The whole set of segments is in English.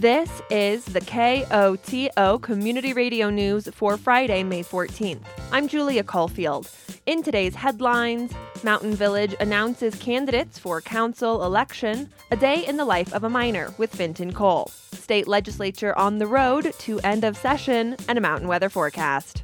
This is the KOTO Community Radio News for Friday, May 14th. I'm Julia Caulfield. In today's headlines, Mountain Village announces candidates for council election, a day in the life of a miner with Finton Cole, state legislature on the road to end of session, and a mountain weather forecast.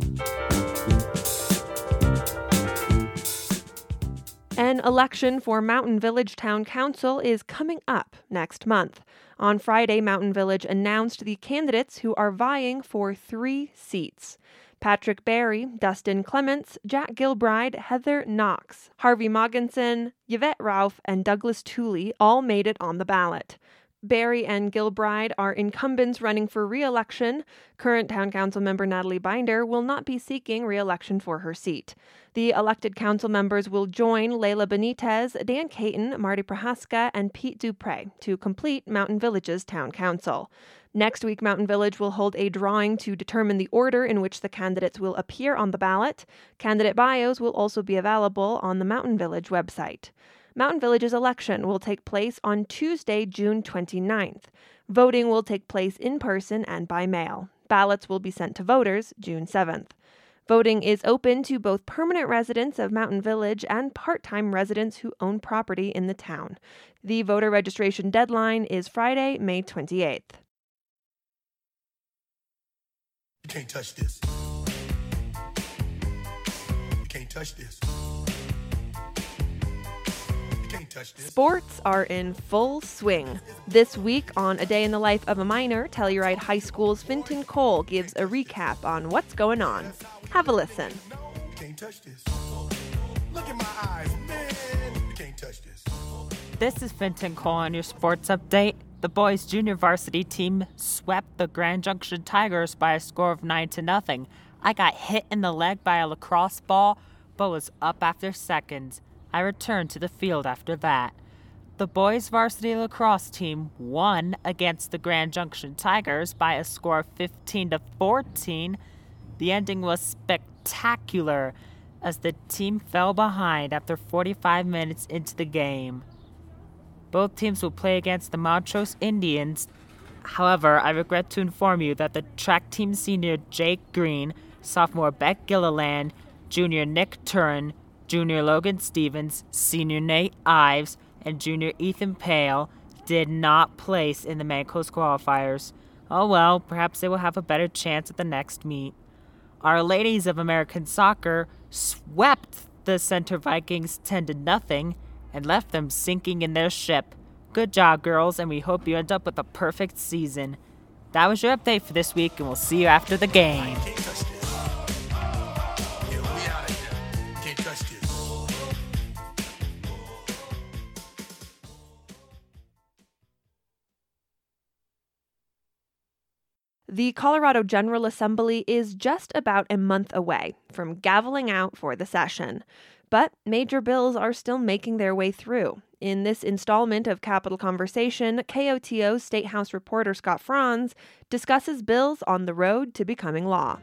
An election for Mountain Village Town Council is coming up next month. On Friday, Mountain Village announced the candidates who are vying for three seats. Patrick Berry, Dustin Clements, Jack Gilbride, Heather Knox, Harvey Moggensen, Yvette Ralph, and Douglas Tooley all made it on the ballot. Berry and Gilbride are incumbents running for re election. Current Town Council member Natalie Binder will not be seeking re election for her seat. The elected council members will join Laila Benitez, Dan Caton, Marty Prohaska, and Pete Duprey to complete Mountain Village's Town Council. Next week, Mountain Village will hold a drawing to determine the order in which the candidates will appear on the ballot. Candidate bios will also be available on the Mountain Village website. Mountain Village's election will take place on Tuesday, June 29th. Voting will take place in person and by mail. Ballots will be sent to voters June 7th. Voting is open to both permanent residents of Mountain Village and part time residents who own property in the town. The voter registration deadline is Friday, May 28th. You can't touch this. You can't touch this. Sports are in full swing. This week on A Day in the Life of a Miner, Telluride High School's Finton Cole gives a recap on what's going on. Have a listen. This is Finton Cole on your sports update. The boys' junior varsity team swept the Grand Junction Tigers by a score of 9 to nothing. I got hit in the leg by a lacrosse ball, but was up after seconds. I returned to the field after that. The boys' varsity lacrosse team won against the Grand Junction Tigers by a score of 15 to 14. The ending was spectacular as the team fell behind after 45 minutes into the game. Both teams will play against the Montrose Indians. However, I regret to inform you that the track team senior Jake Green, sophomore Beck Gilliland, junior Nick Turin, Junior Logan Stevens, Senior Nate Ives, and Junior Ethan Pale did not place in the Mancos qualifiers. Oh well, perhaps they will have a better chance at the next meet. Our ladies of American soccer swept the Center Vikings 10 to nothing and left them sinking in their ship. Good job, girls, and we hope you end up with a perfect season. That was your update for this week, and we'll see you after the game. The Colorado General Assembly is just about a month away from gaveling out for the session. But major bills are still making their way through. In this installment of Capital Conversation, KOTO State House reporter Scott Franz discusses bills on the road to becoming law.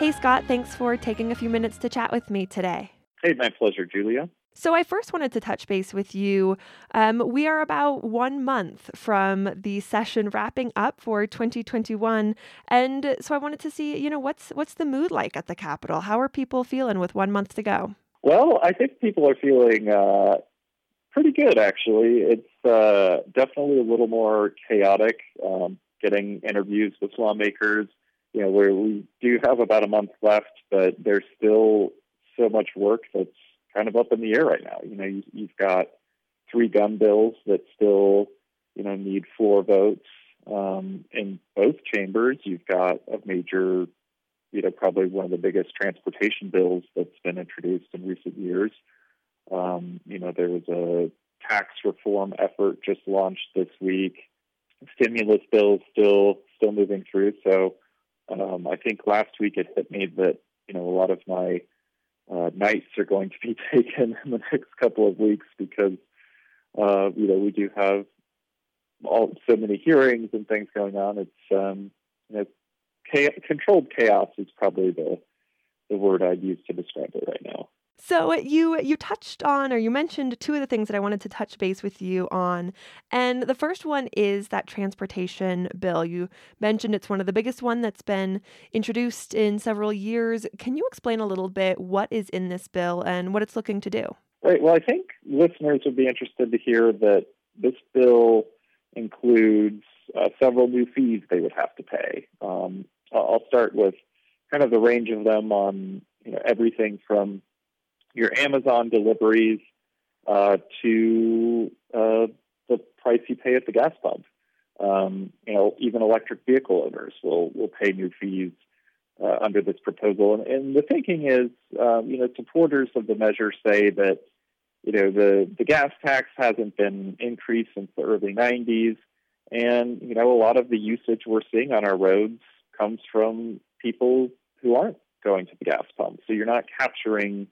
Hey, Scott, thanks for taking a few minutes to chat with me today. Hey, my pleasure, Julia. So, I first wanted to touch base with you. Um, we are about one month from the session wrapping up for 2021, and so I wanted to see, you know, what's what's the mood like at the Capitol? How are people feeling with one month to go? Well, I think people are feeling uh, pretty good. Actually, it's uh, definitely a little more chaotic. Um, getting interviews with lawmakers, you know, where we do have about a month left, but there's still so much work that's kind of up in the air right now. You know, you, you've got three gun bills that still, you know, need four votes um, in both chambers. You've got a major, you know, probably one of the biggest transportation bills that's been introduced in recent years. Um, you know, there was a tax reform effort just launched this week. Stimulus bills still still moving through. So um, I think last week it hit me that you know a lot of my uh, nights are going to be taken in the next couple of weeks because uh, you know we do have all so many hearings and things going on. It's um, you know, chaos, controlled chaos is probably the the word I'd use to describe it right now. So you you touched on or you mentioned two of the things that I wanted to touch base with you on. And the first one is that transportation bill. You mentioned it's one of the biggest one that's been introduced in several years. Can you explain a little bit what is in this bill and what it's looking to do? Right. Well, I think listeners would be interested to hear that this bill includes uh, several new fees they would have to pay. Um, I'll start with kind of the range of them on you know everything from your Amazon deliveries uh, to uh, the price you pay at the gas pump. Um, you know, even electric vehicle owners will will pay new fees uh, under this proposal. And, and the thinking is, um, you know, supporters of the measure say that you know the the gas tax hasn't been increased since the early '90s, and you know a lot of the usage we're seeing on our roads comes from people who aren't going to the gas pump. So you're not capturing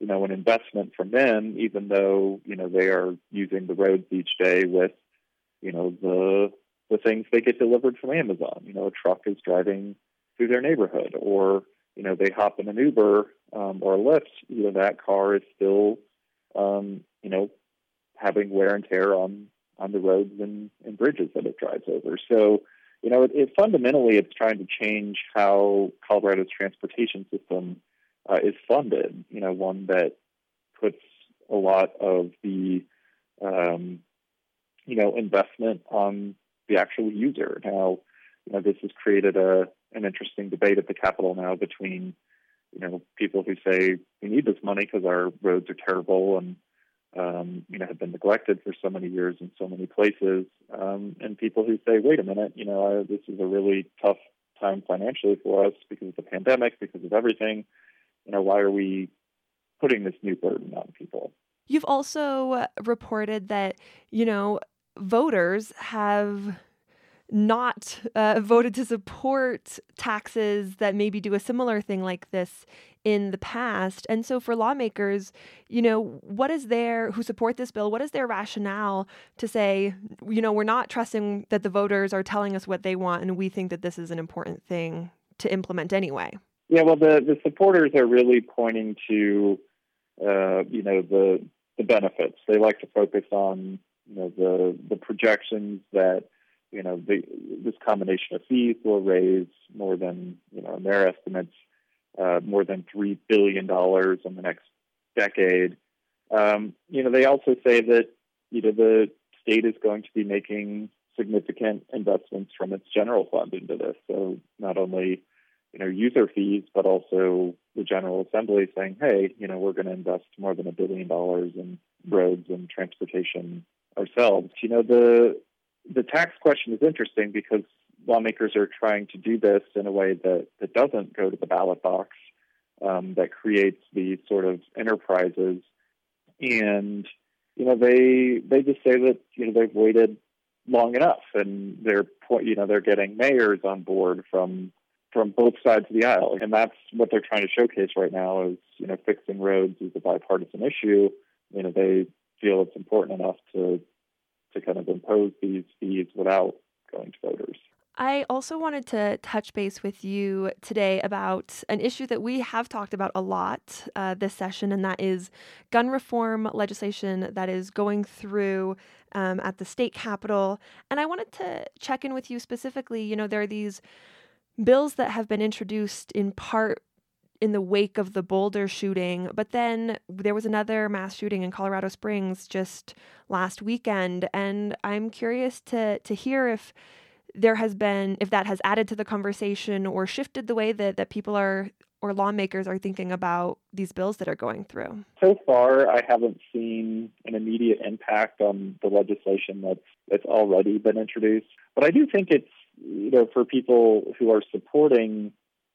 you know, an investment from them, even though, you know, they are using the roads each day with, you know, the the things they get delivered from Amazon. You know, a truck is driving through their neighborhood or, you know, they hop in an Uber um, or a Lyft, you know, that car is still um, you know, having wear and tear on on the roads and, and bridges that it drives over. So, you know, it, it fundamentally it's trying to change how Colorado's transportation system uh, is funded. You know, one that puts a lot of the um, you know investment on the actual user. Now, you know, this has created a an interesting debate at the Capitol now between you know people who say we need this money because our roads are terrible and um, you know have been neglected for so many years in so many places, um, and people who say, wait a minute, you know, this is a really tough time financially for us because of the pandemic, because of everything you know, why are we putting this new burden on people? You've also reported that, you know, voters have not uh, voted to support taxes that maybe do a similar thing like this in the past. And so for lawmakers, you know, what is their who support this bill, what is their rationale to say, you know, we're not trusting that the voters are telling us what they want and we think that this is an important thing to implement anyway? Yeah, well, the, the supporters are really pointing to, uh, you know, the the benefits. They like to focus on, you know, the the projections that, you know, the, this combination of fees will raise more than, you know, in their estimates, uh, more than three billion dollars in the next decade. Um, you know, they also say that, you know, the state is going to be making significant investments from its general fund into this. So not only you know, user fees, but also the General Assembly saying, hey, you know, we're going to invest more than a billion dollars in roads and transportation ourselves. You know, the the tax question is interesting because lawmakers are trying to do this in a way that, that doesn't go to the ballot box, um, that creates these sort of enterprises. And, you know, they they just say that, you know, they've waited long enough and they're you know, they're getting mayors on board from from both sides of the aisle. And that's what they're trying to showcase right now is, you know, fixing roads is a bipartisan issue. You know, they feel it's important enough to to kind of impose these fees without going to voters. I also wanted to touch base with you today about an issue that we have talked about a lot uh, this session, and that is gun reform legislation that is going through um, at the state capitol. And I wanted to check in with you specifically. You know, there are these bills that have been introduced in part in the wake of the Boulder shooting, but then there was another mass shooting in Colorado Springs just last weekend, and I'm curious to to hear if there has been if that has added to the conversation or shifted the way that that people are or lawmakers are thinking about these bills that are going through. So far, I haven't seen an immediate impact on the legislation that's that's already been introduced, but I do think it's you know, for people who are supporting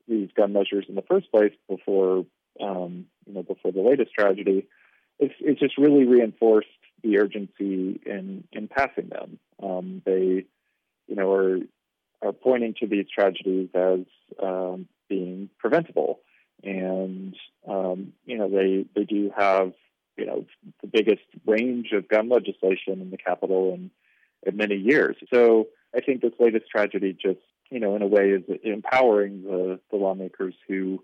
these gun measures in the first place before, um, you know, before the latest tragedy, it's, it's just really reinforced the urgency in in passing them. Um, they, you know, are are pointing to these tragedies as um, being preventable, and um, you know, they they do have you know the biggest range of gun legislation in the capital in in many years. So I think this latest tragedy just, you know, in a way is empowering the, the lawmakers who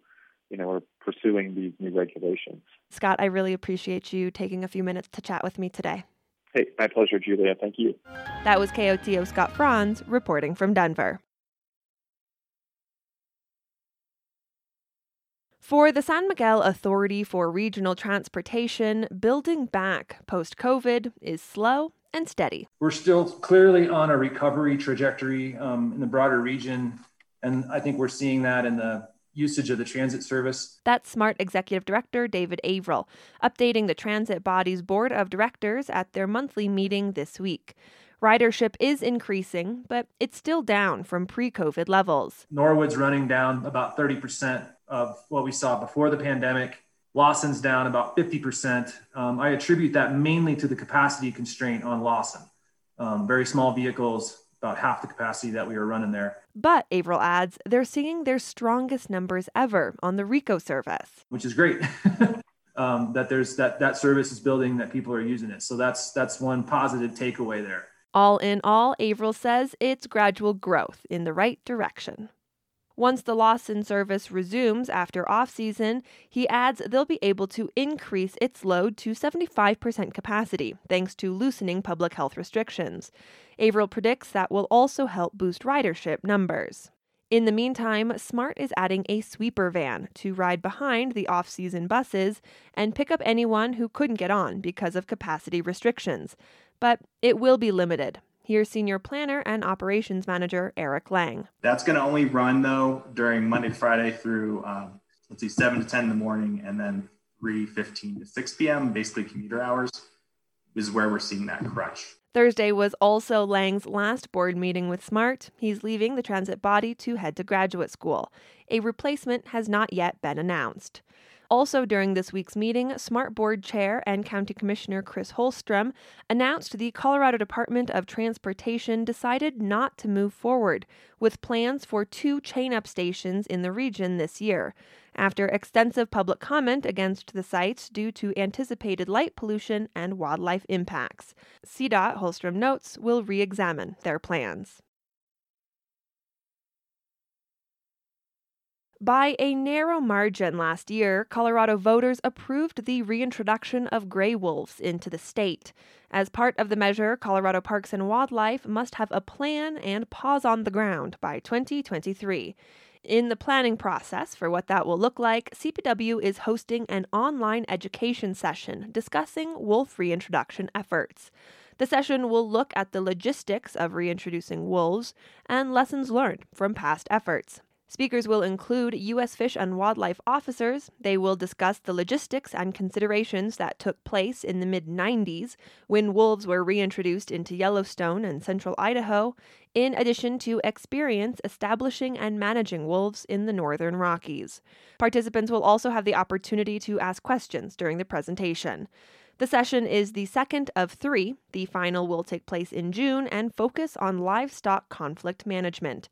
you know are pursuing these new regulations. Scott, I really appreciate you taking a few minutes to chat with me today. Hey, my pleasure, Julia. Thank you. That was KOTO Scott Franz reporting from Denver. For the San Miguel Authority for Regional Transportation, building back post COVID is slow and steady. We're still clearly on a recovery trajectory um, in the broader region. And I think we're seeing that in the usage of the transit service. That's SMART Executive Director David Averill, updating the transit body's board of directors at their monthly meeting this week. Ridership is increasing, but it's still down from pre COVID levels. Norwood's running down about 30% of what we saw before the pandemic. Lawson's down about 50%. Um, I attribute that mainly to the capacity constraint on Lawson. Um, very small vehicles, about half the capacity that we were running there. But Averill adds they're seeing their strongest numbers ever on the Rico service, which is great. um, that there's that that service is building, that people are using it. So that's that's one positive takeaway there. All in all, Averill says it's gradual growth in the right direction. Once the Lawson service resumes after off season, he adds they'll be able to increase its load to 75% capacity thanks to loosening public health restrictions. Averill predicts that will also help boost ridership numbers. In the meantime, SMART is adding a sweeper van to ride behind the off season buses and pick up anyone who couldn't get on because of capacity restrictions. But it will be limited, Here's Senior Planner and Operations Manager Eric Lang. That's going to only run though during Monday to Friday through um, let's see, 7 to 10 in the morning, and then 3:15 to 6 p.m. Basically, commuter hours is where we're seeing that crunch. Thursday was also Lang's last board meeting with SMART. He's leaving the transit body to head to graduate school. A replacement has not yet been announced. Also, during this week's meeting, Smart Board Chair and County Commissioner Kris Holstrom announced the Colorado Department of Transportation decided not to move forward with plans for two chain up stations in the region this year. After extensive public comment against the sites due to anticipated light pollution and wildlife impacts, CDOT, Holstrom notes, will re examine their plans. By a narrow margin last year, Colorado voters approved the reintroduction of gray wolves into the state. As part of the measure, Colorado Parks and Wildlife must have a plan and paws on the ground by 2023. In the planning process for what that will look like, CPW is hosting an online education session discussing wolf reintroduction efforts. The session will look at the logistics of reintroducing wolves and lessons learned from past efforts. Speakers will include U.S. Fish and Wildlife officers. They will discuss the logistics and considerations that took place in the mid 90s when wolves were reintroduced into Yellowstone and central Idaho, in addition to experience establishing and managing wolves in the northern Rockies. Participants will also have the opportunity to ask questions during the presentation. The session is the second of three. The final will take place in June and focus on livestock conflict management.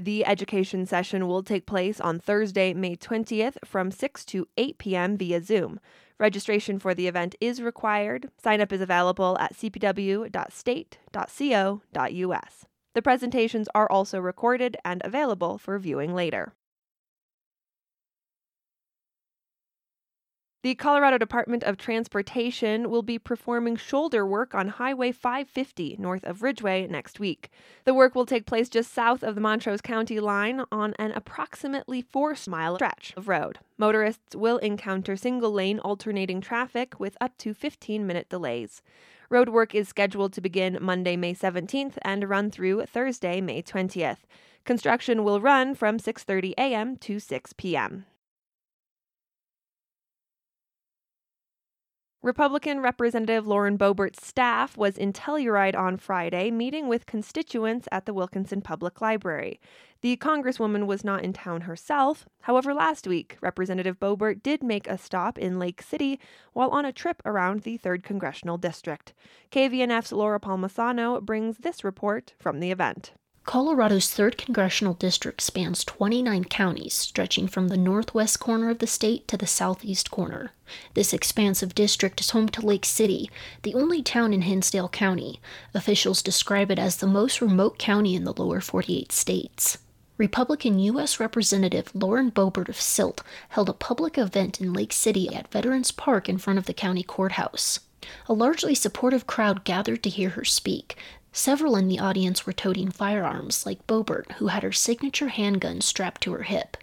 The education session will take place on Thursday, May 20th from 6 to 8 p.m. via Zoom. Registration for the event is required. Sign up is available at cpw.state.co.us. The presentations are also recorded and available for viewing later. The Colorado Department of Transportation will be performing shoulder work on Highway 550 north of Ridgway next week. The work will take place just south of the Montrose County line on an approximately four mile stretch of road. Motorists will encounter single lane alternating traffic with up to 15 minute delays. Road work is scheduled to begin Monday, May 17th and run through Thursday, May 20th. Construction will run from 6:30 a.m. to 6 p.m. Republican Representative Lauren Boebert's staff was in Telluride on Friday, meeting with constituents at the Wilkinson Public Library. The Congresswoman was not in town herself. However, last week, Representative Boebert did make a stop in Lake City while on a trip around the 3rd Congressional District. KVNF's Laura Palmisano brings this report from the event. Colorado's 3rd Congressional District spans 29 counties, stretching from the northwest corner of the state to the southeast corner. This expansive district is home to Lake City, the only town in Hinsdale County. Officials describe it as the most remote county in the lower 48 states. Republican U.S. Representative Lauren Boebert of Silt held a public event in Lake City at Veterans Park in front of the county courthouse. A largely supportive crowd gathered to hear her speak. Several in the audience were toting firearms, like Boebert, who had her signature handgun strapped to her hip.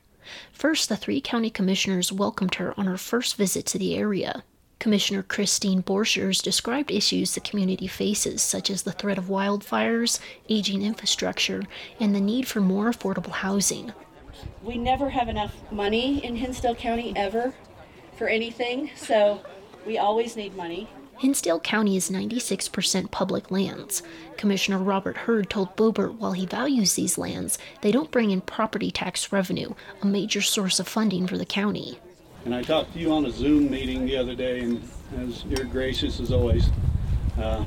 First, the three county commissioners welcomed her on her first visit to the area. Commissioner Christine Borchers described issues the community faces, such as the threat of wildfires, aging infrastructure, and the need for more affordable housing. We never have enough money in Hinsdale County ever for anything, so we always need money. Hinsdale County is 96% public lands. Commissioner Robert Hurd told Boebert while he values these lands, they don't bring in property tax revenue, a major source of funding for the county. And I talked to you on a Zoom meeting the other day, and as you're gracious as always, uh,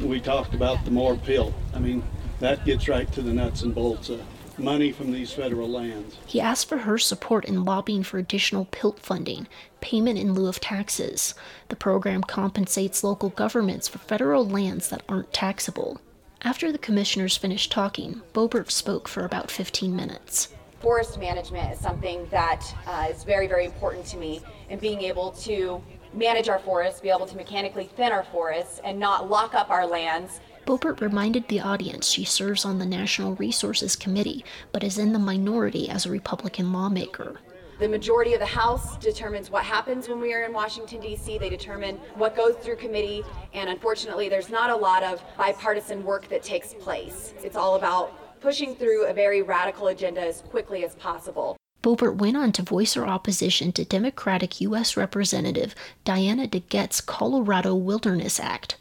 we talked about the more pill. I mean, that gets right to the nuts and bolts of money from these federal lands. He asked for her support in lobbying for additional PILT funding, payment in lieu of taxes. The program compensates local governments for federal lands that aren't taxable. After the commissioners finished talking, Boebert spoke for about 15 minutes forest management is something that uh, is very, very important to me, and being able to manage our forests, be able to mechanically thin our forests, and not lock up our lands. Boebert reminded the audience she serves on the Natural Resources Committee, but is in the minority as a Republican lawmaker. The majority of the House determines what happens when we are in Washington, D.C. They determine what goes through committee, and unfortunately, there's not a lot of bipartisan work that takes place. It's all about pushing through a very radical agenda as quickly as possible. Boebert went on to voice her opposition to Democratic U.S. Representative Diana DeGette's Colorado Wilderness Act.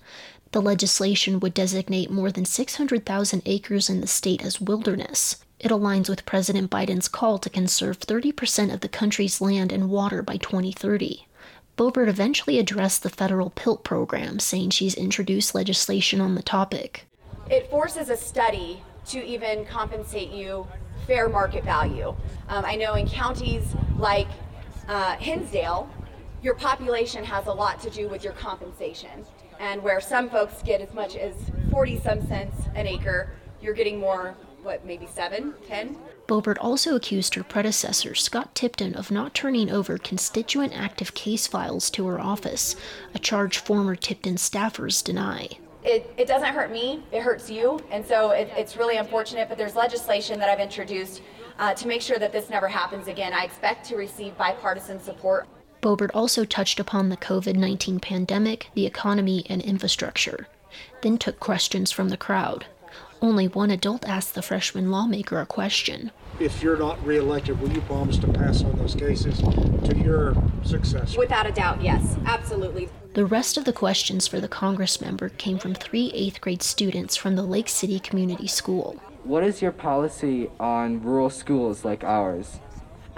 The legislation would designate more than 600,000 acres in the state as wilderness. It aligns with President Biden's call to conserve 30% of the country's land and water by 2030. Boebert eventually addressed the federal PILT program, saying she's introduced legislation on the topic. It forces a study to even compensate you fair market value. Um, I know in counties like uh, Hinsdale, your population has a lot to do with your compensation. And where some folks get as much as 40 some cents an acre, you're getting more, what, maybe seven, ten? Boebert also accused her predecessor, Scott Tipton, of not turning over constituent active case files to her office, a charge former Tipton staffers deny it, it doesn't hurt me, it hurts you. And so it, it's really unfortunate, but there's legislation that I've introduced uh, to make sure that this never happens again. I expect to receive bipartisan support. Boebert also touched upon the COVID 19 pandemic, the economy, and infrastructure, then took questions from the crowd. Only one adult asked the freshman lawmaker a question. If you're not reelected, will you promise to pass on those cases to your successor? Without a doubt, yes, absolutely. The rest of the questions for the Congress member came from three eighth grade students from the Lake City Community School. What is your policy on rural schools like ours?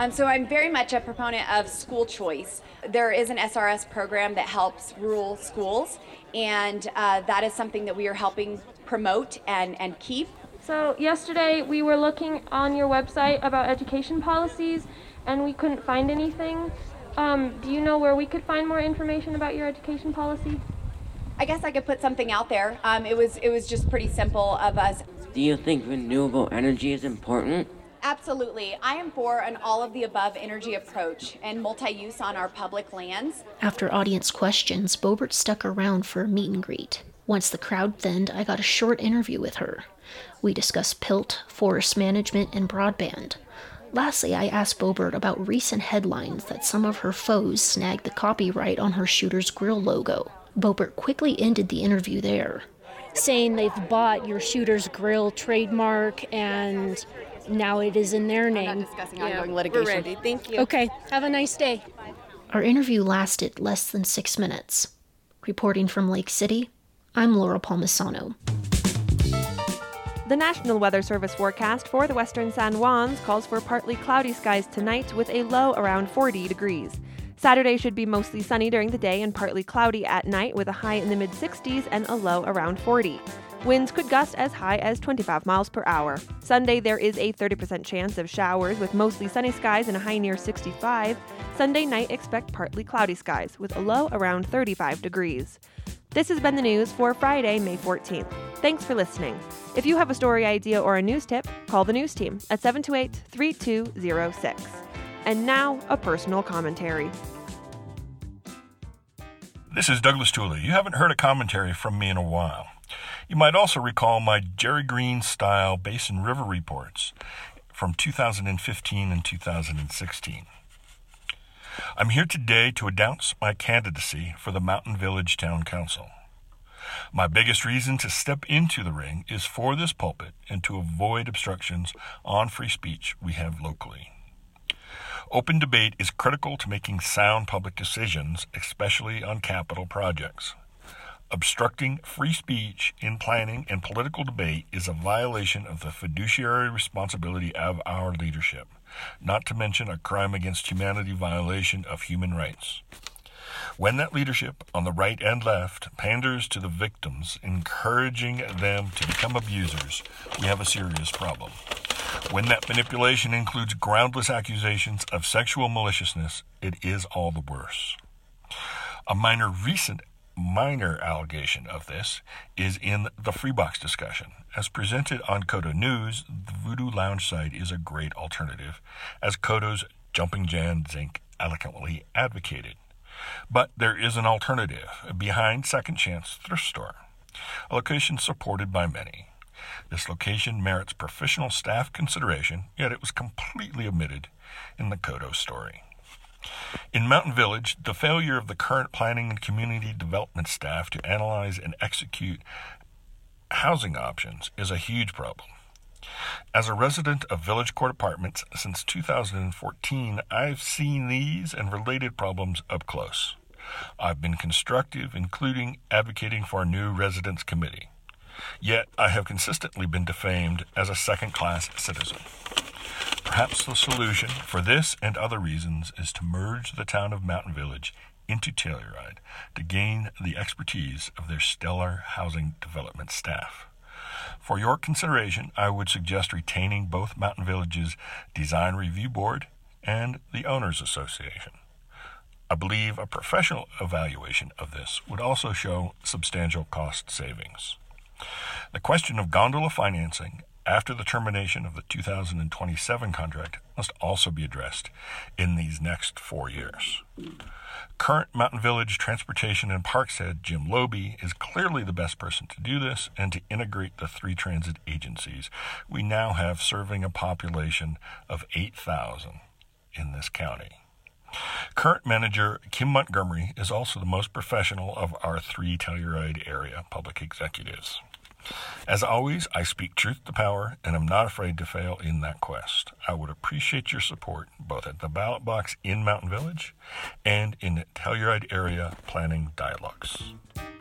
Um, so I'm very much a proponent of school choice. There is an SRS program that helps rural schools, and uh, that is something that we are helping promote and, and keep. So yesterday we were looking on your website about education policies, and we couldn't find anything. Um, do you know where we could find more information about your education policy? I guess I could put something out there. Um, it was it was just pretty simple of us. Do you think renewable energy is important? Absolutely. I am for an all of the above energy approach and multi use on our public lands. After audience questions, Boebert stuck around for a meet and greet. Once the crowd thinned, I got a short interview with her. We discussed PILT, forest management, and broadband. Lastly, I asked Boebert about recent headlines that some of her foes snagged the copyright on her Shooter's Grill logo. Boebert quickly ended the interview there. Saying they've bought your Shooter's Grill trademark and now it is in their name. We're discussing yeah, ongoing litigation. We're ready. Thank you. Okay. Have a nice day. Our interview lasted less than six minutes. Reporting from Lake City, I'm Laura Palmisano. The National Weather Service forecast for the western San Juans calls for partly cloudy skies tonight with a low around 40 degrees. Saturday should be mostly sunny during the day and partly cloudy at night with a high in the mid 60s and a low around 40. Winds could gust as high as 25 miles per hour. Sunday, there is a 30% chance of showers with mostly sunny skies and a high near 65. Sunday night, expect partly cloudy skies with a low around 35 degrees. This has been the news for Friday, May 14th. Thanks for listening. If you have a story idea or a news tip, call the news team at 728 3206. And now, a personal commentary. This is Douglas Tooley. You haven't heard a commentary from me in a while. You might also recall my Jerry Green style Basin River reports from 2015 and 2016. I'm here today to announce my candidacy for the Mountain Village Town Council. My biggest reason to step into the ring is for this pulpit and to avoid obstructions on free speech we have locally. Open debate is critical to making sound public decisions, especially on capital projects. Obstructing free speech in planning and political debate is a violation of the fiduciary responsibility of our leadership, not to mention a crime against humanity violation of human rights. When that leadership, on the right and left, panders to the victims, encouraging them to become abusers, we have a serious problem. When that manipulation includes groundless accusations of sexual maliciousness, it is all the worse. A minor recent minor allegation of this is in the Freebox discussion. As presented on KOTO News, the Voodoo Lounge site is a great alternative, as KOTO's Jumping Jan Zink eloquently advocated. But there is an alternative behind Second Chance Thrift Store, a location supported by many. This location merits professional staff consideration, yet it was completely omitted in the KOTO story. In Mountain Village, the failure of the current planning and community development staff to analyze and execute housing options is a huge problem. As a resident of Village Court Apartments since 2014, I've seen these and related problems up close. I've been constructive, including advocating for a new residence committee. Yet I have consistently been defamed as a second class citizen. Perhaps the solution for this and other reasons is to merge the town of Mountain Village into Telluride to gain the expertise of their stellar housing development staff. For your consideration, I would suggest retaining both Mountain Village's Design Review Board and the Owners Association. I believe a professional evaluation of this would also show substantial cost savings. The question of gondola financing after the termination of the 2027 contract must also be addressed in these next four years. Current Mountain Village Transportation and Parks head Jim Loebe is clearly the best person to do this and to integrate the three transit agencies we now have serving a population of 8,000 in this county. Current manager Kim Montgomery is also the most professional of our three Telluride area public executives. As always, I speak truth to power and am not afraid to fail in that quest. I would appreciate your support both at the ballot box in Mountain Village and in the Telluride area planning dialogues.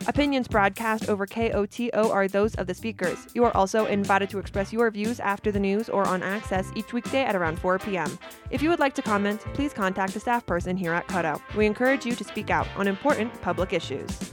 Opinions broadcast over KOTO are those of the speakers. You are also invited to express your views after the news or on Access each weekday at around 4 p.m. If you would like to comment, please contact a staff person here at KOTO. We encourage you to speak out on important public issues.